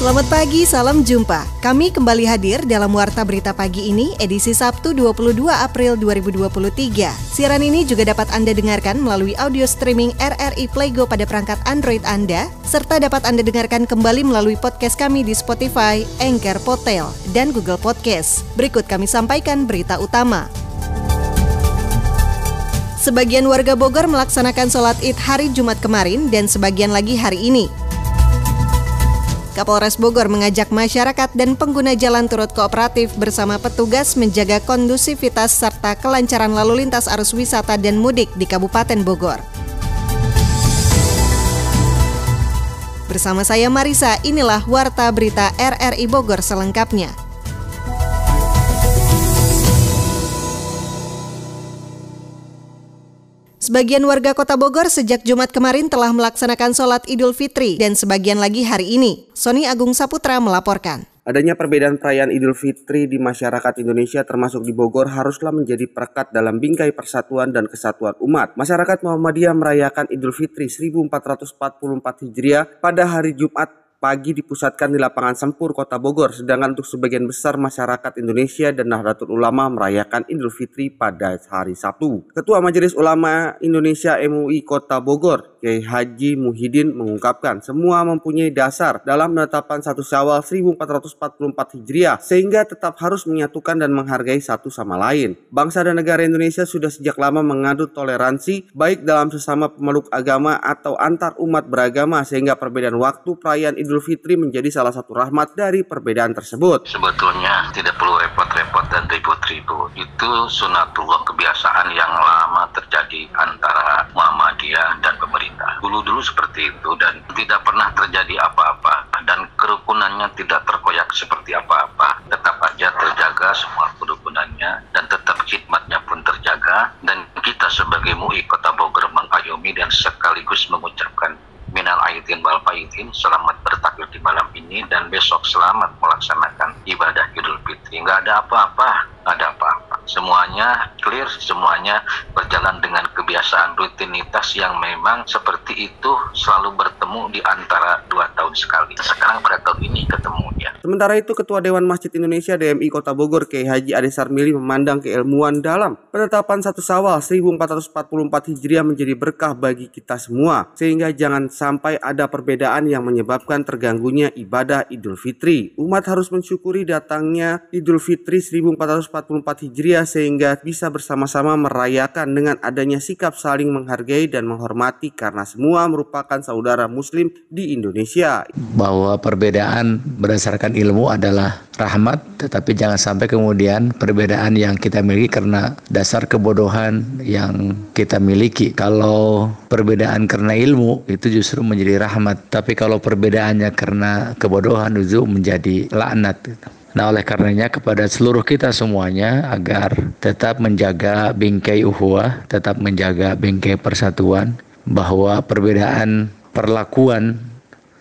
Selamat pagi, salam jumpa. Kami kembali hadir dalam Warta Berita Pagi ini, edisi Sabtu 22 April 2023. Siaran ini juga dapat Anda dengarkan melalui audio streaming RRI Playgo pada perangkat Android Anda, serta dapat Anda dengarkan kembali melalui podcast kami di Spotify, Anchor, Potel, dan Google Podcast. Berikut kami sampaikan berita utama. Sebagian warga Bogor melaksanakan sholat id hari Jumat kemarin dan sebagian lagi hari ini. Kapolres Bogor mengajak masyarakat dan pengguna jalan turut kooperatif bersama petugas menjaga kondusivitas serta kelancaran lalu lintas arus wisata dan mudik di Kabupaten Bogor. Bersama saya Marisa, inilah Warta Berita RRI Bogor selengkapnya. Sebagian warga kota Bogor sejak Jumat kemarin telah melaksanakan sholat Idul Fitri dan sebagian lagi hari ini. Sony Agung Saputra melaporkan. Adanya perbedaan perayaan Idul Fitri di masyarakat Indonesia termasuk di Bogor haruslah menjadi perekat dalam bingkai persatuan dan kesatuan umat. Masyarakat Muhammadiyah merayakan Idul Fitri 1444 Hijriah pada hari Jumat pagi dipusatkan di lapangan Sempur, Kota Bogor, sedangkan untuk sebagian besar masyarakat Indonesia dan Nahdlatul Ulama merayakan Idul Fitri pada hari Sabtu. Ketua Majelis Ulama Indonesia MUI Kota Bogor, Kiai Haji Muhyiddin mengungkapkan semua mempunyai dasar dalam penetapan satu Syawal 1444 Hijriah sehingga tetap harus menyatukan dan menghargai satu sama lain. Bangsa dan negara Indonesia sudah sejak lama mengadu toleransi baik dalam sesama pemeluk agama atau antar umat beragama sehingga perbedaan waktu perayaan Idul Fitri menjadi salah satu rahmat dari perbedaan tersebut. Sebetulnya tidak perlu repot-repot dan ribut-ribut. Itu sunatullah kebiasaan yang lama terjadi antara Muhammadiyah dan pemerintah. Dulu-dulu seperti itu dan tidak pernah terjadi apa-apa dan kerukunannya tidak terkoyak seperti apa-apa. Tetap aja terjaga semua kerukunannya dan tetap khidmatnya pun terjaga dan kita sebagai MUI Kota Bogor mengayomi dan sekaligus mengucapkan minal aidin wal faidin selamat bertakbir di malam ini dan besok selamat melaksanakan ibadah Idul Fitri. Nggak ada apa-apa ada apa-apa semuanya clear semuanya berjalan dengan kebiasaan rutinitas yang memang seperti itu selalu bertemu di antara dua tahun sekali. Sekarang pada tahun ini ketemu ya sementara itu Ketua Dewan Masjid Indonesia DMI Kota Bogor Kiai Haji Ade Sarmili memandang keilmuan dalam penetapan satu Sawal 1444 Hijriah menjadi berkah bagi kita semua sehingga jangan sampai ada perbedaan yang menyebabkan terganggunya ibadah Idul Fitri. Umat harus mensyukuri datangnya Idul Fitri 1444 Hijriah sehingga bisa bersama-sama merayakan dengan adanya sikap saling menghargai dan menghormati karena semua merupakan saudara muslim di Indonesia. Bahwa perbedaan berdasarkan ilmu adalah rahmat tetapi jangan sampai kemudian perbedaan yang kita miliki karena dasar kebodohan yang kita miliki. Kalau perbedaan karena ilmu itu justru menjadi rahmat. Tapi kalau perbedaannya karena kebodohan itu menjadi laknat. Nah oleh karenanya kepada seluruh kita semuanya agar tetap menjaga bingkai uhuah, tetap menjaga bingkai persatuan, bahwa perbedaan perlakuan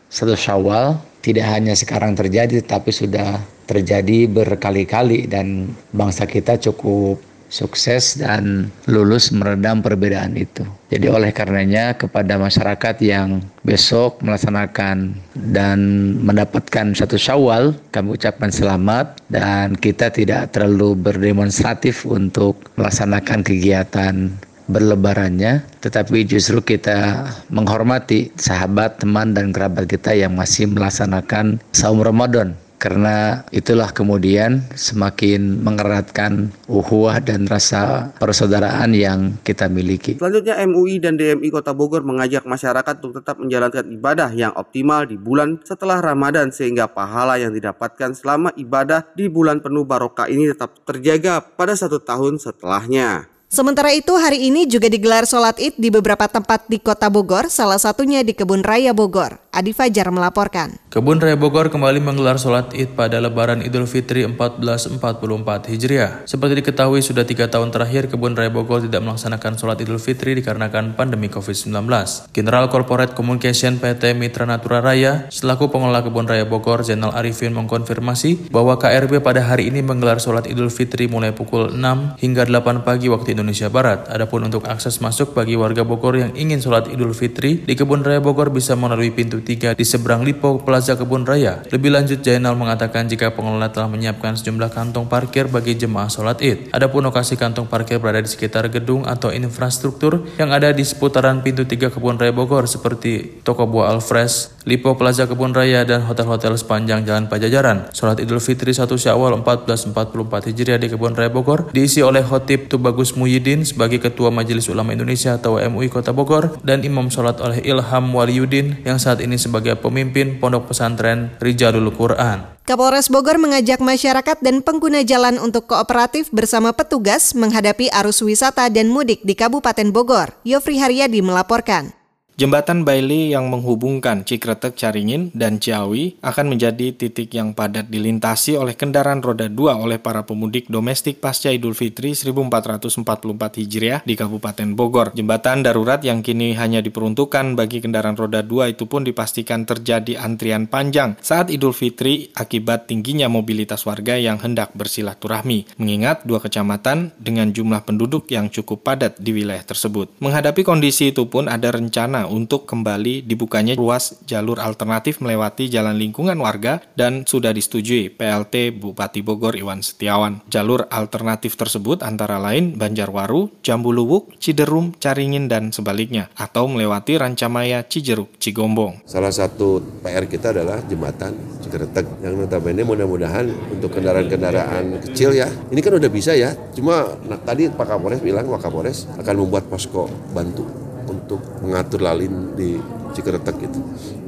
satu syawal tidak hanya sekarang terjadi tapi sudah terjadi berkali-kali. Dan bangsa kita cukup sukses dan lulus meredam perbedaan itu. Jadi oleh karenanya kepada masyarakat yang besok melaksanakan dan mendapatkan satu syawal, kami ucapkan selamat. Dan kita tidak terlalu berdemonstratif untuk melaksanakan kegiatan berlebarannya, tetapi justru kita menghormati sahabat, teman, dan kerabat kita yang masih melaksanakan saum Ramadan karena itulah kemudian semakin mengeratkan uhuah dan rasa persaudaraan yang kita miliki. Selanjutnya MUI dan DMI Kota Bogor mengajak masyarakat untuk tetap menjalankan ibadah yang optimal di bulan setelah Ramadan sehingga pahala yang didapatkan selama ibadah di bulan penuh barokah ini tetap terjaga pada satu tahun setelahnya. Sementara itu hari ini juga digelar sholat id di beberapa tempat di kota Bogor, salah satunya di Kebun Raya Bogor. Adi Fajar melaporkan. Kebun Raya Bogor kembali menggelar sholat id pada lebaran Idul Fitri 1444 Hijriah. Seperti diketahui sudah tiga tahun terakhir Kebun Raya Bogor tidak melaksanakan sholat Idul Fitri dikarenakan pandemi COVID-19. General Corporate Communication PT Mitra Natura Raya selaku pengelola Kebun Raya Bogor Zainal Arifin mengkonfirmasi bahwa KRB pada hari ini menggelar sholat Idul Fitri mulai pukul 6 hingga 8 pagi waktu Indonesia Barat. Adapun untuk akses masuk bagi warga Bogor yang ingin sholat Idul Fitri di Kebun Raya Bogor bisa melalui pintu 3 di seberang Lipo Plaza Plaza Kebun Raya. Lebih lanjut, Jainal mengatakan jika pengelola telah menyiapkan sejumlah kantong parkir bagi jemaah sholat id. Adapun lokasi kantong parkir berada di sekitar gedung atau infrastruktur yang ada di seputaran pintu tiga Kebun Raya Bogor seperti Toko Buah Alfres, Lipo Plaza Kebun Raya, dan hotel-hotel sepanjang Jalan Pajajaran. Sholat Idul Fitri 1 Syawal 1444 Hijriah di Kebun Raya Bogor diisi oleh Khotib Tubagus Muhyiddin sebagai Ketua Majelis Ulama Indonesia atau MUI Kota Bogor dan Imam Sholat oleh Ilham Waliyuddin yang saat ini sebagai pemimpin Pondok pesantren Rijalul Quran. Kapolres Bogor mengajak masyarakat dan pengguna jalan untuk kooperatif bersama petugas menghadapi arus wisata dan mudik di Kabupaten Bogor. Yofri Haryadi melaporkan. Jembatan Bailey yang menghubungkan Cikretek Caringin dan Ciawi akan menjadi titik yang padat dilintasi oleh kendaraan roda 2 oleh para pemudik domestik pasca Idul Fitri 1444 Hijriah di Kabupaten Bogor. Jembatan darurat yang kini hanya diperuntukkan bagi kendaraan roda 2 itu pun dipastikan terjadi antrian panjang saat Idul Fitri akibat tingginya mobilitas warga yang hendak bersilaturahmi, mengingat dua kecamatan dengan jumlah penduduk yang cukup padat di wilayah tersebut. Menghadapi kondisi itu pun ada rencana untuk kembali dibukanya ruas jalur alternatif melewati jalan lingkungan warga dan sudah disetujui PLT Bupati Bogor Iwan Setiawan. Jalur alternatif tersebut antara lain Banjarwaru, Jambuluwuk, Ciderum, Caringin, dan sebaliknya, atau melewati Rancamaya, Cijeruk, Cigombong. Salah satu PR kita adalah jembatan Cikretek yang notabene mudah-mudahan untuk kendaraan-kendaraan kecil ya. Ini kan udah bisa ya, cuma nah, tadi Pak Kapolres bilang Wakapolres akan membuat posko bantu untuk mengatur lalin di Cikretek gitu.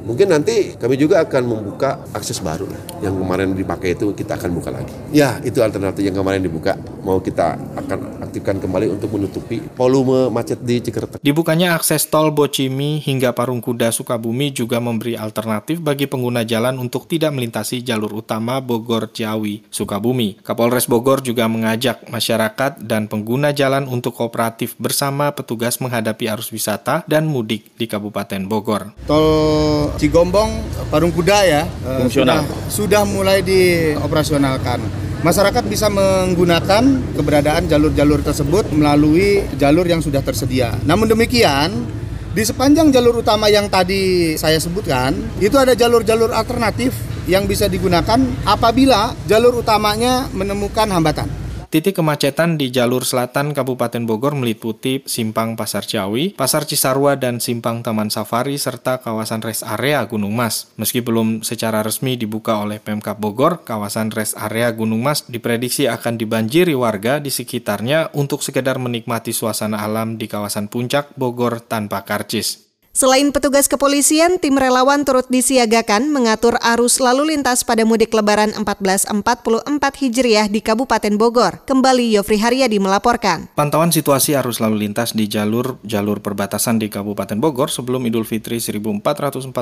Mungkin nanti kami juga akan membuka akses baru lah. Yang kemarin dipakai itu kita akan buka lagi. Ya, itu alternatif yang kemarin dibuka. Mau kita akan aktifkan kembali untuk menutupi volume macet di Cikretek. Dibukanya akses tol Bocimi hingga Parung Kuda Sukabumi juga memberi alternatif bagi pengguna jalan untuk tidak melintasi jalur utama Bogor Ciawi Sukabumi. Kapolres Bogor juga mengajak masyarakat dan pengguna jalan untuk kooperatif bersama petugas menghadapi arus wisata dan mudik di Kabupaten Bogor. Tol Cigombong Parung Kuda ya uh, sudah, sudah mulai dioperasionalkan. Masyarakat bisa menggunakan keberadaan jalur-jalur tersebut melalui jalur yang sudah tersedia. Namun demikian, di sepanjang jalur utama yang tadi saya sebutkan, itu ada jalur-jalur alternatif yang bisa digunakan apabila jalur utamanya menemukan hambatan. Titik kemacetan di jalur selatan Kabupaten Bogor meliputi Simpang Pasar Ciawi, Pasar Cisarua, dan Simpang Taman Safari, serta kawasan rest area Gunung Mas. Meski belum secara resmi dibuka oleh Pemkap Bogor, kawasan rest area Gunung Mas diprediksi akan dibanjiri warga di sekitarnya untuk sekedar menikmati suasana alam di kawasan puncak Bogor tanpa karcis. Selain petugas kepolisian, tim relawan turut disiagakan mengatur arus lalu lintas pada mudik lebaran 1444 Hijriah di Kabupaten Bogor. Kembali Yofri Haryadi melaporkan. Pantauan situasi arus lalu lintas di jalur-jalur perbatasan di Kabupaten Bogor sebelum Idul Fitri 1444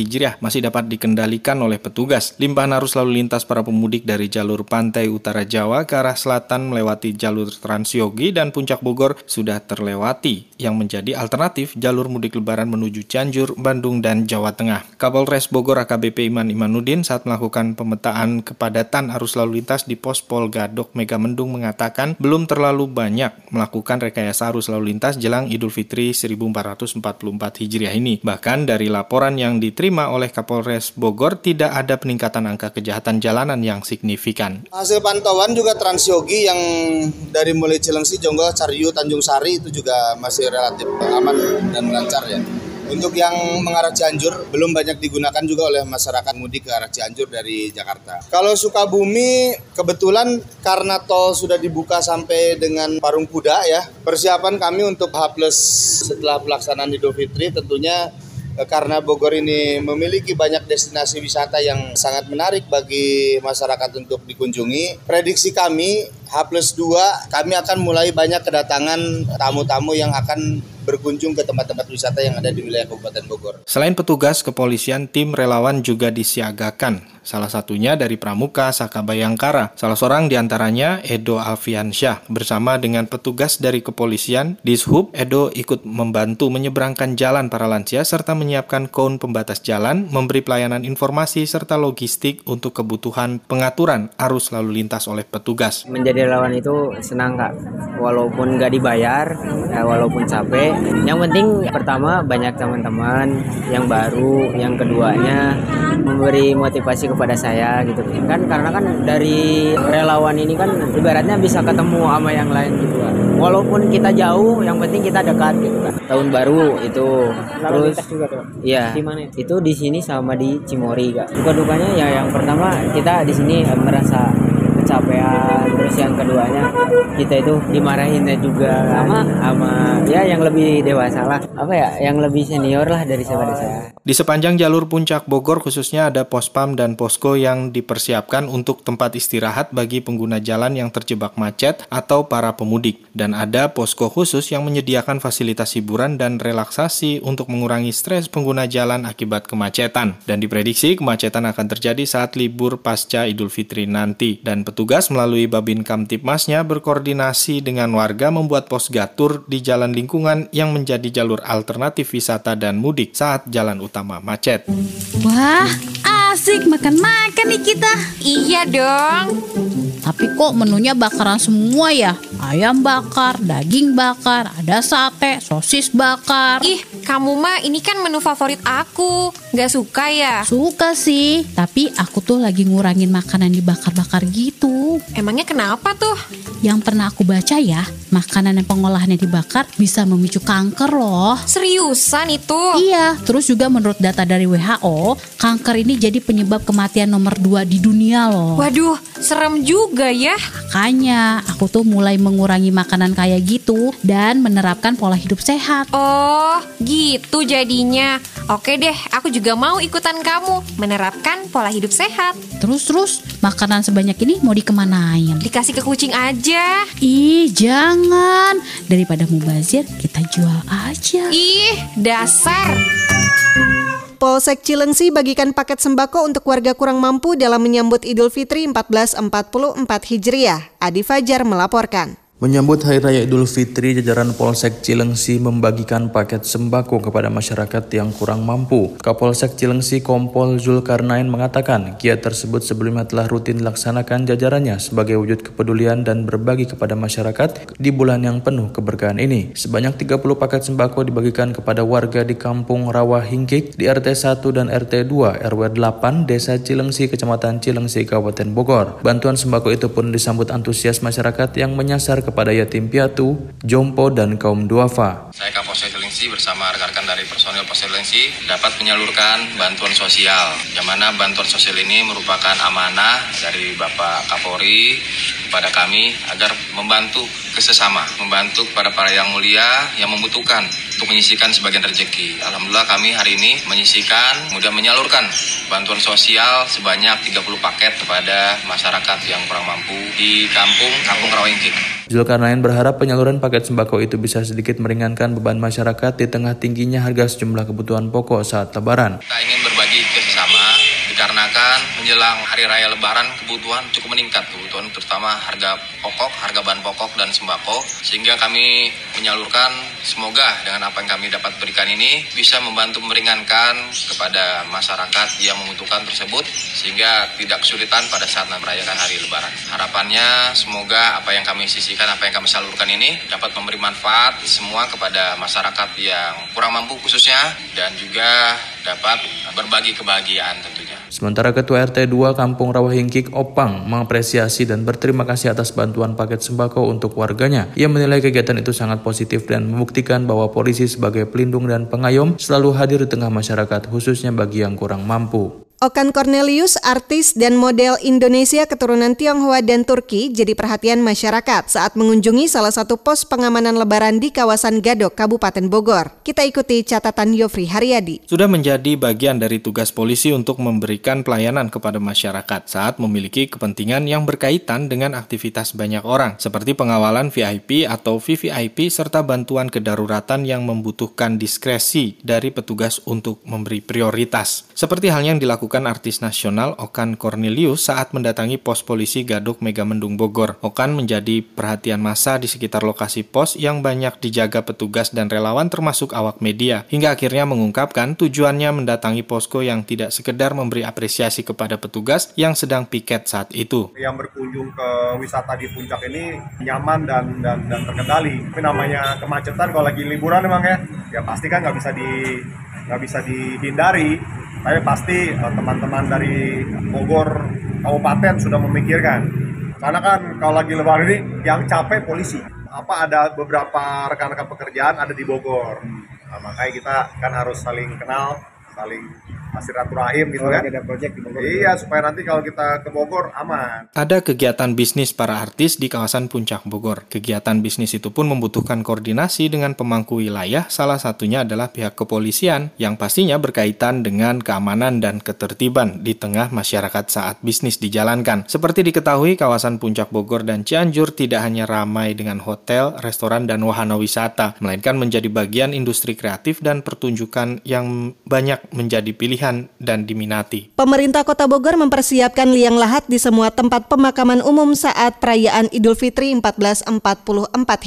Hijriah masih dapat dikendalikan oleh petugas. Limpahan arus lalu lintas para pemudik dari jalur pantai utara Jawa ke arah selatan melewati jalur Transyogi dan Puncak Bogor sudah terlewati yang menjadi alternatif jalur mudik lebaran Lebaran menuju Cianjur, Bandung, dan Jawa Tengah. Kapolres Bogor AKBP Iman Imanuddin saat melakukan pemetaan kepadatan arus lalu lintas di pos Pol Gadok Megamendung mengatakan belum terlalu banyak melakukan rekayasa arus lalu lintas jelang Idul Fitri 1444 Hijriah ini. Bahkan dari laporan yang diterima oleh Kapolres Bogor tidak ada peningkatan angka kejahatan jalanan yang signifikan. Hasil pantauan juga Transyogi yang dari mulai Cilengsi, Jonggol, Cariu, Tanjung Sari itu juga masih relatif aman dan lancar ya. Untuk yang mengarah Cianjur belum banyak digunakan juga oleh masyarakat mudik ke arah Cianjur dari Jakarta. Kalau Sukabumi kebetulan karena tol sudah dibuka sampai dengan Parung Kuda ya. Persiapan kami untuk H setelah pelaksanaan Idul Fitri tentunya eh, karena Bogor ini memiliki banyak destinasi wisata yang sangat menarik bagi masyarakat untuk dikunjungi. Prediksi kami H plus 2 kami akan mulai banyak kedatangan tamu-tamu yang akan berkunjung ke tempat-tempat wisata yang ada di wilayah Kabupaten Bogor. Selain petugas kepolisian, tim relawan juga disiagakan Salah satunya dari Pramuka Saka Bayangkara. Salah seorang di antaranya Edo Alfiansyah bersama dengan petugas dari kepolisian Dishub Edo ikut membantu menyeberangkan jalan para lansia serta menyiapkan koun pembatas jalan, memberi pelayanan informasi serta logistik untuk kebutuhan pengaturan arus lalu lintas oleh petugas. Menjadi relawan itu senang kak, walaupun nggak dibayar, ya, walaupun capek. Yang penting pertama banyak teman-teman yang baru, yang keduanya memberi motivasi kepada saya gitu. Kan karena kan dari relawan ini kan ibaratnya bisa ketemu sama yang lain gitu kan walaupun kita jauh yang penting kita dekat gitu kan tahun baru itu. Terus juga tuh? iya itu di sini sama di Cimori kak. Duka dukanya ya yang pertama kita di sini merasa kecapean terus yang keduanya kita itu dimarahinnya juga sama? sama ya yang lebih dewasa lah. Apa ya yang lebih senior lah dari saya saya di sepanjang jalur puncak Bogor khususnya ada pospam dan posko yang dipersiapkan untuk tempat istirahat bagi pengguna jalan yang terjebak macet atau para pemudik. Dan ada posko khusus yang menyediakan fasilitas hiburan dan relaksasi untuk mengurangi stres pengguna jalan akibat kemacetan. Dan diprediksi kemacetan akan terjadi saat libur pasca Idul Fitri nanti. Dan Petugas melalui Babin Kamtipmasnya berkoordinasi dengan warga membuat pos gatur di jalan lingkungan yang menjadi jalur alternatif wisata dan mudik saat jalan utama macet. Wah, asik makan-makan nih kita. Iya dong. Tapi kok menunya bakaran semua ya? Ayam bakar, daging bakar, ada sate, sosis bakar. Ih, kamu mah ini kan menu favorit aku. Gak suka ya? Suka sih, tapi aku tuh lagi ngurangin makanan dibakar-bakar gitu. Emangnya kenapa tuh? Yang pernah aku baca ya, makanan yang pengolahannya dibakar bisa memicu kanker loh. Seriusan itu? Iya, terus juga menurut data dari WHO, kanker ini jadi penyebab kematian nomor 2 di dunia loh. Waduh, serem juga ya. Makanya aku tuh mulai mengurangi makanan kayak gitu dan menerapkan pola hidup sehat. Oh, gitu jadinya. Oke deh, aku juga mau ikutan kamu menerapkan pola hidup sehat. Terus-terus, makanan sebanyak ini mau dikemanain? Dikasih ke kucing aja. Ih, jangan. Daripada mubazir, kita jual aja. Ih, dasar. Polsek Cilengsi bagikan paket sembako untuk warga kurang mampu dalam menyambut Idul Fitri 1444 Hijriah. Adi Fajar melaporkan. Menyambut Hari Raya Idul Fitri, jajaran Polsek Cilengsi membagikan paket sembako kepada masyarakat yang kurang mampu. Kapolsek Cilengsi Kompol Zulkarnain mengatakan, kiat tersebut sebelumnya telah rutin dilaksanakan jajarannya sebagai wujud kepedulian dan berbagi kepada masyarakat di bulan yang penuh keberkahan ini. Sebanyak 30 paket sembako dibagikan kepada warga di Kampung Rawa Hingkik di RT 1 dan RT 2 RW 8 Desa Cilengsi, Kecamatan Cilengsi, Kabupaten Bogor. Bantuan sembako itu pun disambut antusias masyarakat yang menyasar kepada yatim piatu, jompo, dan kaum duafa. Saya Kapolsek Cilengsi bersama rekan-rekan dari personil Polsek Cilengsi dapat menyalurkan bantuan sosial, yang mana bantuan sosial ini merupakan amanah dari Bapak Kapolri kepada kami agar membantu kesesama, membantu kepada para yang mulia yang membutuhkan untuk menyisikan sebagian rezeki. Alhamdulillah kami hari ini menyisikan, kemudian menyalurkan bantuan sosial sebanyak 30 paket kepada masyarakat yang kurang mampu di kampung Kampung Rawingkik. Zulkarnain berharap penyaluran paket sembako itu bisa sedikit meringankan beban masyarakat di tengah tingginya harga sejumlah kebutuhan pokok saat lebaran. Kita ingin berbagi ke sesama dikarenakan menjelang hari raya lebaran kebutuhan cukup meningkat kebutuhan terutama harga pokok, harga bahan pokok dan sembako sehingga kami menyalurkan semoga dengan apa yang kami dapat berikan ini bisa membantu meringankan kepada masyarakat yang membutuhkan tersebut sehingga tidak kesulitan pada saat merayakan hari lebaran. Harapannya semoga apa yang kami sisihkan, apa yang kami salurkan ini dapat memberi manfaat semua kepada masyarakat yang kurang mampu khususnya dan juga dapat berbagi kebahagiaan tentunya. Sementara Ketua RT 2 Kampung Rawahingkik Opang mengapresiasi dan berterima kasih atas bantuan paket sembako untuk warganya. Ia menilai kegiatan itu sangat positif dan membuktikan bahwa polisi sebagai pelindung dan pengayom selalu hadir di tengah masyarakat khususnya bagi yang kurang mampu. Okan Cornelius, artis dan model Indonesia keturunan Tionghoa dan Turki, jadi perhatian masyarakat saat mengunjungi salah satu pos pengamanan lebaran di kawasan Gadok, Kabupaten Bogor. Kita ikuti catatan Yofri Haryadi. Sudah menjadi bagian dari tugas polisi untuk memberikan pelayanan kepada masyarakat saat memiliki kepentingan yang berkaitan dengan aktivitas banyak orang, seperti pengawalan VIP atau VVIP serta bantuan kedaruratan yang membutuhkan diskresi dari petugas untuk memberi prioritas. Seperti hal yang dilakukan dilakukan artis nasional Okan Cornelius saat mendatangi pos polisi Gadok Megamendung Bogor. Okan menjadi perhatian massa di sekitar lokasi pos yang banyak dijaga petugas dan relawan termasuk awak media. Hingga akhirnya mengungkapkan tujuannya mendatangi posko yang tidak sekedar memberi apresiasi kepada petugas yang sedang piket saat itu. Yang berkunjung ke wisata di puncak ini nyaman dan dan, dan terkendali. Tapi namanya kemacetan kalau lagi liburan memang ya, ya pasti kan nggak bisa di nggak bisa dihindari tapi pasti eh, teman-teman dari Bogor Kabupaten sudah memikirkan. Karena kan kalau lagi lebaran ini yang capek polisi. Apa ada beberapa rekan-rekan pekerjaan ada di Bogor. Nah, makanya kita kan harus saling kenal saling rahim gitu oh, kan. Ada project di Bogor. Iya, supaya nanti kalau kita ke Bogor aman. Ada kegiatan bisnis para artis di kawasan Puncak Bogor. Kegiatan bisnis itu pun membutuhkan koordinasi dengan pemangku wilayah, salah satunya adalah pihak kepolisian yang pastinya berkaitan dengan keamanan dan ketertiban di tengah masyarakat saat bisnis dijalankan. Seperti diketahui, kawasan Puncak Bogor dan Cianjur tidak hanya ramai dengan hotel, restoran, dan wahana wisata, melainkan menjadi bagian industri kreatif dan pertunjukan yang banyak menjadi pilihan dan diminati. Pemerintah Kota Bogor mempersiapkan liang lahat di semua tempat pemakaman umum saat perayaan Idul Fitri 1444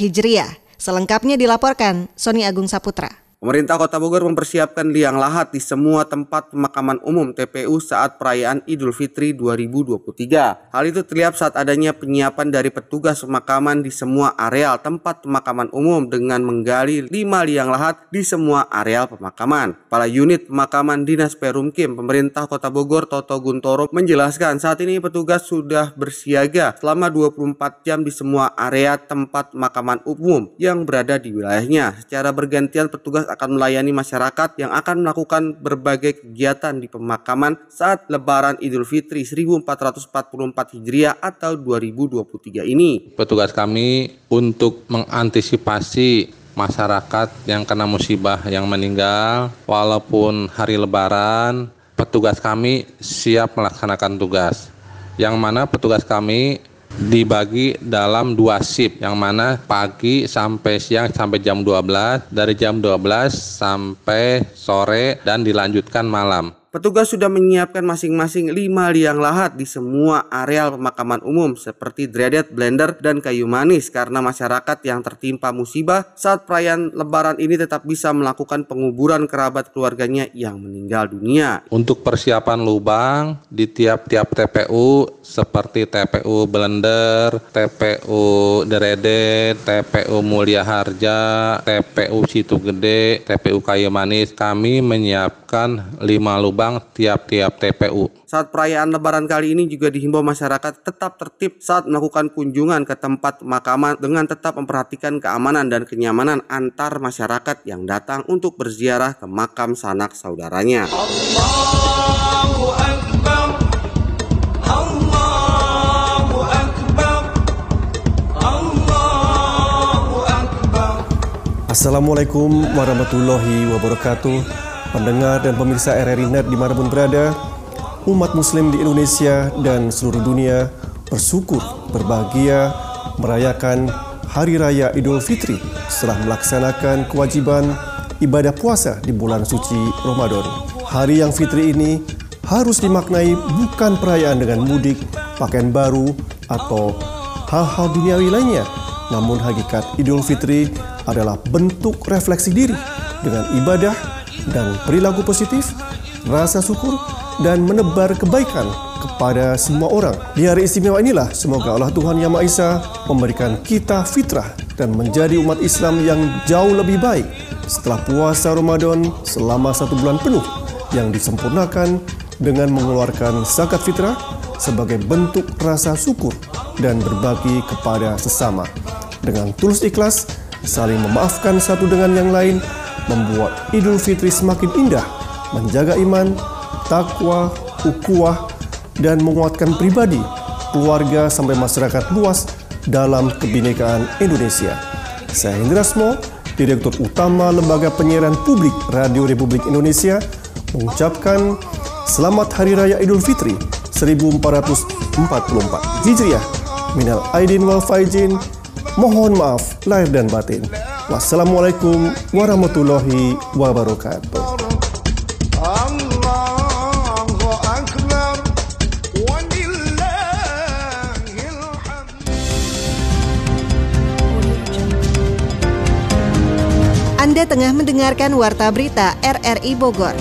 Hijriah. Selengkapnya dilaporkan Sony Agung Saputra. Pemerintah Kota Bogor mempersiapkan liang lahat di semua tempat pemakaman umum TPU saat perayaan Idul Fitri 2023. Hal itu terlihat saat adanya penyiapan dari petugas pemakaman di semua areal tempat pemakaman umum dengan menggali 5 liang lahat di semua areal pemakaman. Kepala unit pemakaman Dinas Perumkim Pemerintah Kota Bogor Toto Guntoro menjelaskan saat ini petugas sudah bersiaga selama 24 jam di semua area tempat pemakaman umum yang berada di wilayahnya. Secara bergantian petugas akan melayani masyarakat yang akan melakukan berbagai kegiatan di pemakaman saat Lebaran Idul Fitri 1444 Hijriah atau 2023 ini. Petugas kami untuk mengantisipasi masyarakat yang kena musibah yang meninggal walaupun hari lebaran petugas kami siap melaksanakan tugas yang mana petugas kami dibagi dalam dua shift yang mana pagi sampai siang sampai jam 12 dari jam 12 sampai sore dan dilanjutkan malam Petugas sudah menyiapkan masing-masing 5 liang lahat di semua areal pemakaman umum seperti Dreadet, Blender, dan Kayu Manis karena masyarakat yang tertimpa musibah saat perayaan lebaran ini tetap bisa melakukan penguburan kerabat keluarganya yang meninggal dunia. Untuk persiapan lubang di tiap-tiap TPU seperti TPU Blender, TPU Dreadet, TPU Mulia Harja, TPU Situ Gede, TPU Kayu Manis, kami menyiapkan 5 lubang lubang tiap-tiap TPU. Saat perayaan lebaran kali ini juga dihimbau masyarakat tetap tertib saat melakukan kunjungan ke tempat pemakaman dengan tetap memperhatikan keamanan dan kenyamanan antar masyarakat yang datang untuk berziarah ke makam sanak saudaranya. Allahu Akbar. Allahu Akbar. Allahu Akbar. Assalamualaikum warahmatullahi wabarakatuh pendengar dan pemirsa RRI Net di mana pun berada, umat muslim di Indonesia dan seluruh dunia bersyukur, berbahagia merayakan Hari Raya Idul Fitri setelah melaksanakan kewajiban ibadah puasa di bulan suci Ramadan. Hari yang fitri ini harus dimaknai bukan perayaan dengan mudik, pakaian baru, atau hal-hal duniawi lainnya, namun hakikat Idul Fitri adalah bentuk refleksi diri dengan ibadah dan perilaku positif, rasa syukur, dan menebar kebaikan kepada semua orang. Di hari istimewa inilah semoga Allah Tuhan Yang Maha Esa memberikan kita fitrah dan menjadi umat Islam yang jauh lebih baik setelah puasa Ramadan selama satu bulan penuh yang disempurnakan dengan mengeluarkan zakat fitrah sebagai bentuk rasa syukur dan berbagi kepada sesama. Dengan tulus ikhlas, saling memaafkan satu dengan yang lain, membuat Idul Fitri semakin indah, menjaga iman, takwa, ukuah, dan menguatkan pribadi, keluarga sampai masyarakat luas dalam kebinekaan Indonesia. Saya Hendra Smo, Direktur Utama Lembaga Penyiaran Publik Radio Republik Indonesia, mengucapkan Selamat Hari Raya Idul Fitri 1444 Hijriah. Minal Aidin wal Faizin. Mohon maaf lahir dan batin. Wassalamualaikum warahmatullahi wabarakatuh. Anda tengah mendengarkan Warta Berita RRI Bogor.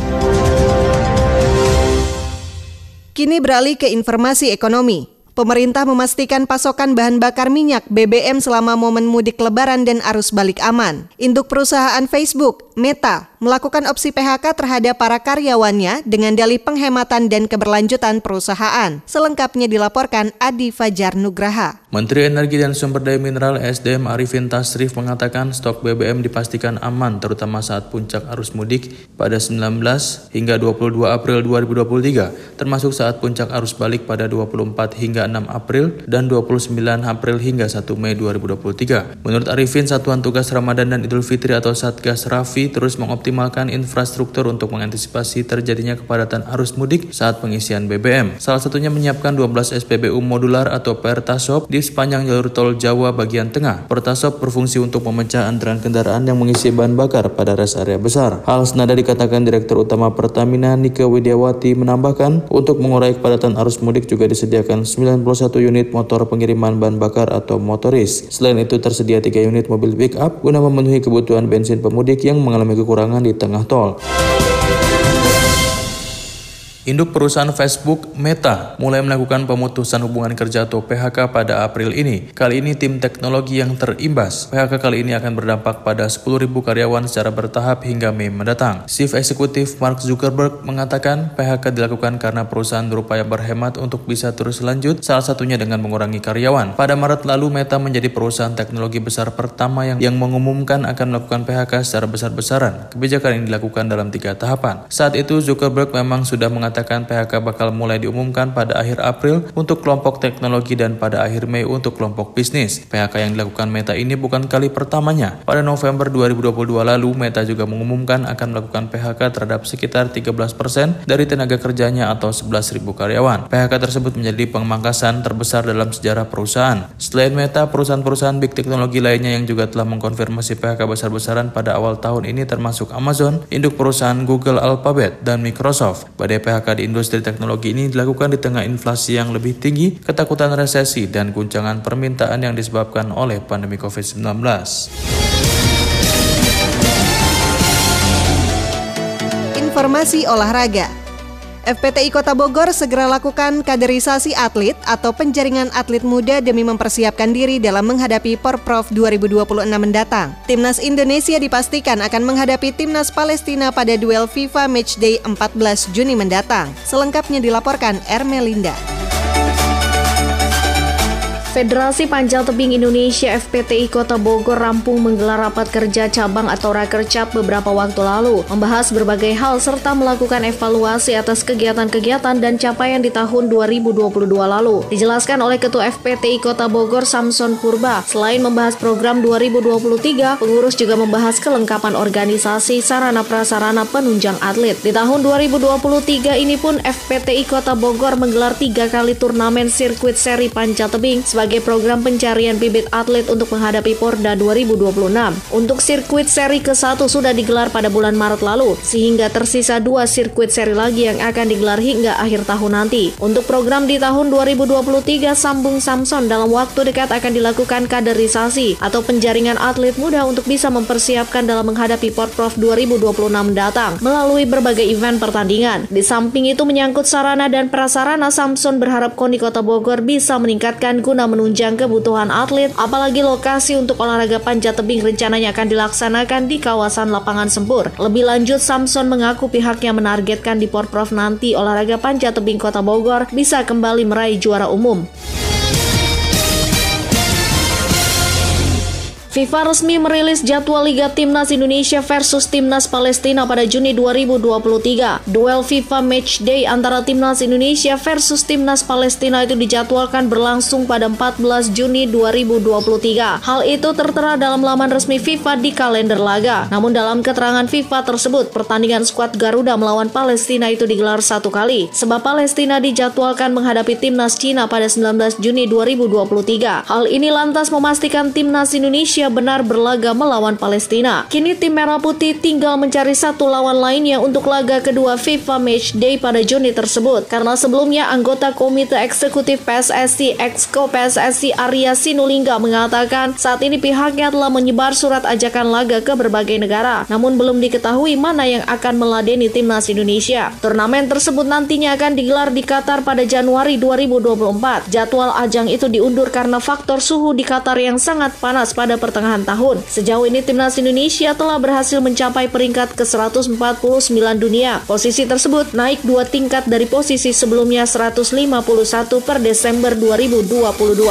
Kini beralih ke informasi ekonomi. Pemerintah memastikan pasokan bahan bakar minyak BBM selama momen mudik lebaran dan arus balik aman. Induk perusahaan Facebook, Meta, melakukan opsi PHK terhadap para karyawannya dengan dalih penghematan dan keberlanjutan perusahaan. Selengkapnya dilaporkan Adi Fajar Nugraha. Menteri Energi dan Sumber Daya Mineral SDM Arifin Tasrif mengatakan stok BBM dipastikan aman terutama saat puncak arus mudik pada 19 hingga 22 April 2023 termasuk saat puncak arus balik pada 24 hingga 6 April dan 29 April hingga 1 Mei 2023. Menurut Arifin, Satuan Tugas Ramadan dan Idul Fitri atau Satgas Rafi terus mengoptimalkan infrastruktur untuk mengantisipasi terjadinya kepadatan arus mudik saat pengisian BBM. Salah satunya menyiapkan 12 SPBU modular atau Pertasop di sepanjang jalur tol Jawa bagian tengah. Pertasop berfungsi untuk memecah antrean kendaraan yang mengisi bahan bakar pada rest area besar. Hal senada dikatakan Direktur Utama Pertamina Nika Widiawati menambahkan, untuk mengurai kepadatan arus mudik juga disediakan 91 unit motor pengiriman bahan bakar atau motoris. Selain itu tersedia 3 unit mobil pick up guna memenuhi kebutuhan bensin pemudik yang mengalami kekurangan di tengah tol. Induk perusahaan Facebook Meta mulai melakukan pemutusan hubungan kerja atau PHK pada April ini. Kali ini tim teknologi yang terimbas. PHK kali ini akan berdampak pada 10.000 karyawan secara bertahap hingga Mei mendatang. Chief Eksekutif Mark Zuckerberg mengatakan PHK dilakukan karena perusahaan berupaya berhemat untuk bisa terus lanjut, salah satunya dengan mengurangi karyawan. Pada Maret lalu Meta menjadi perusahaan teknologi besar pertama yang, yang mengumumkan akan melakukan PHK secara besar-besaran. Kebijakan ini dilakukan dalam tiga tahapan. Saat itu Zuckerberg memang sudah mengatakan mengatakan PHK bakal mulai diumumkan pada akhir April untuk kelompok teknologi dan pada akhir Mei untuk kelompok bisnis. PHK yang dilakukan Meta ini bukan kali pertamanya. Pada November 2022 lalu, Meta juga mengumumkan akan melakukan PHK terhadap sekitar 13% dari tenaga kerjanya atau 11.000 karyawan. PHK tersebut menjadi pemangkasan terbesar dalam sejarah perusahaan. Selain Meta, perusahaan-perusahaan big teknologi lainnya yang juga telah mengkonfirmasi PHK besar-besaran pada awal tahun ini termasuk Amazon, induk perusahaan Google Alphabet, dan Microsoft. Badai PHK PHK di industri teknologi ini dilakukan di tengah inflasi yang lebih tinggi, ketakutan resesi, dan guncangan permintaan yang disebabkan oleh pandemi COVID-19. Informasi olahraga FPTI Kota Bogor segera lakukan kaderisasi atlet atau penjaringan atlet muda demi mempersiapkan diri dalam menghadapi Porprov 2026 mendatang. Timnas Indonesia dipastikan akan menghadapi Timnas Palestina pada duel FIFA Matchday 14 Juni mendatang. Selengkapnya dilaporkan Ermelinda. Federasi Panjat Tebing Indonesia FPTI Kota Bogor rampung menggelar rapat kerja cabang atau Rakercap beberapa waktu lalu, membahas berbagai hal serta melakukan evaluasi atas kegiatan-kegiatan dan capaian di tahun 2022 lalu. Dijelaskan oleh Ketua FPTI Kota Bogor Samson Purba, selain membahas program 2023, pengurus juga membahas kelengkapan organisasi sarana prasarana penunjang atlet. Di tahun 2023 ini pun FPTI Kota Bogor menggelar tiga kali turnamen sirkuit seri Panjat Tebing sebagai sebagai program pencarian bibit atlet untuk menghadapi Porda 2026. Untuk sirkuit seri ke-1 sudah digelar pada bulan Maret lalu, sehingga tersisa dua sirkuit seri lagi yang akan digelar hingga akhir tahun nanti. Untuk program di tahun 2023, Sambung Samson dalam waktu dekat akan dilakukan kaderisasi atau penjaringan atlet muda untuk bisa mempersiapkan dalam menghadapi Porprov 2026 datang melalui berbagai event pertandingan. Di samping itu menyangkut sarana dan prasarana, Samson berharap KONI Kota Bogor bisa meningkatkan guna menunjang kebutuhan atlet, apalagi lokasi untuk olahraga panjat tebing rencananya akan dilaksanakan di kawasan lapangan Sempur. Lebih lanjut, Samson mengaku pihaknya menargetkan di Porprov nanti olahraga panjat tebing Kota Bogor bisa kembali meraih juara umum. FIFA resmi merilis jadwal Liga Timnas Indonesia versus Timnas Palestina pada Juni 2023. Duel FIFA Match Day antara Timnas Indonesia versus Timnas Palestina itu dijadwalkan berlangsung pada 14 Juni 2023. Hal itu tertera dalam laman resmi FIFA di kalender laga. Namun dalam keterangan FIFA tersebut, pertandingan skuad Garuda melawan Palestina itu digelar satu kali, sebab Palestina dijadwalkan menghadapi Timnas Cina pada 19 Juni 2023. Hal ini lantas memastikan Timnas Indonesia benar berlaga melawan Palestina. Kini tim Merah Putih tinggal mencari satu lawan lainnya untuk laga kedua FIFA Match Day pada Juni tersebut. Karena sebelumnya anggota Komite Eksekutif PSSI Exco PSSI Arya Sinulinga mengatakan saat ini pihaknya telah menyebar surat ajakan laga ke berbagai negara. Namun belum diketahui mana yang akan meladeni Timnas Indonesia. Turnamen tersebut nantinya akan digelar di Qatar pada Januari 2024. Jadwal ajang itu diundur karena faktor suhu di Qatar yang sangat panas pada pertengahan tahun. Sejauh ini timnas Indonesia telah berhasil mencapai peringkat ke-149 dunia. Posisi tersebut naik dua tingkat dari posisi sebelumnya 151 per Desember 2022.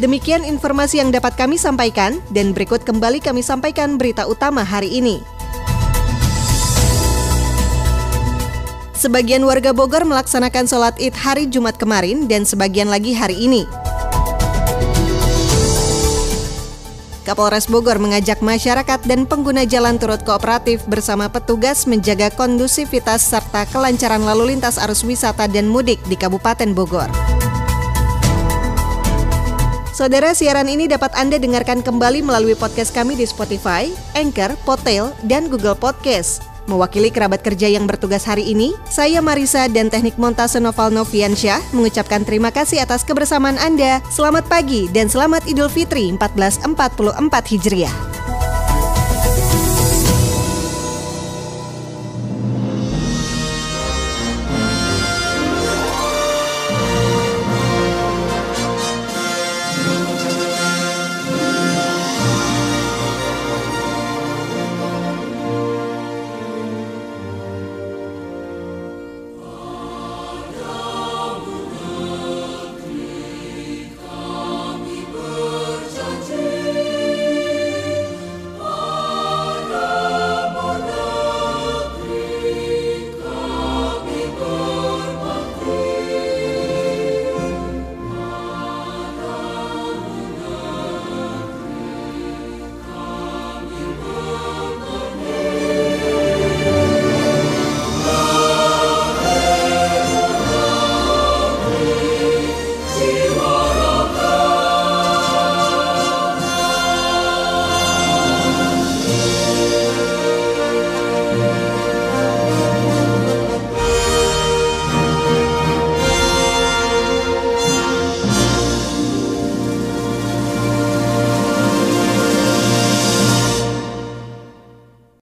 Demikian informasi yang dapat kami sampaikan, dan berikut kembali kami sampaikan berita utama hari ini. Sebagian warga Bogor melaksanakan sholat id hari Jumat kemarin dan sebagian lagi hari ini. Kapolres Bogor mengajak masyarakat dan pengguna jalan turut kooperatif bersama petugas menjaga kondusivitas serta kelancaran lalu lintas arus wisata dan mudik di Kabupaten Bogor. Saudara, siaran ini dapat Anda dengarkan kembali melalui podcast kami di Spotify, Anchor, Potail, dan Google Podcast. Mewakili kerabat kerja yang bertugas hari ini, saya Marisa dan teknik montase Noval Noviansyah mengucapkan terima kasih atas kebersamaan Anda. Selamat pagi dan selamat Idul Fitri 1444 Hijriah.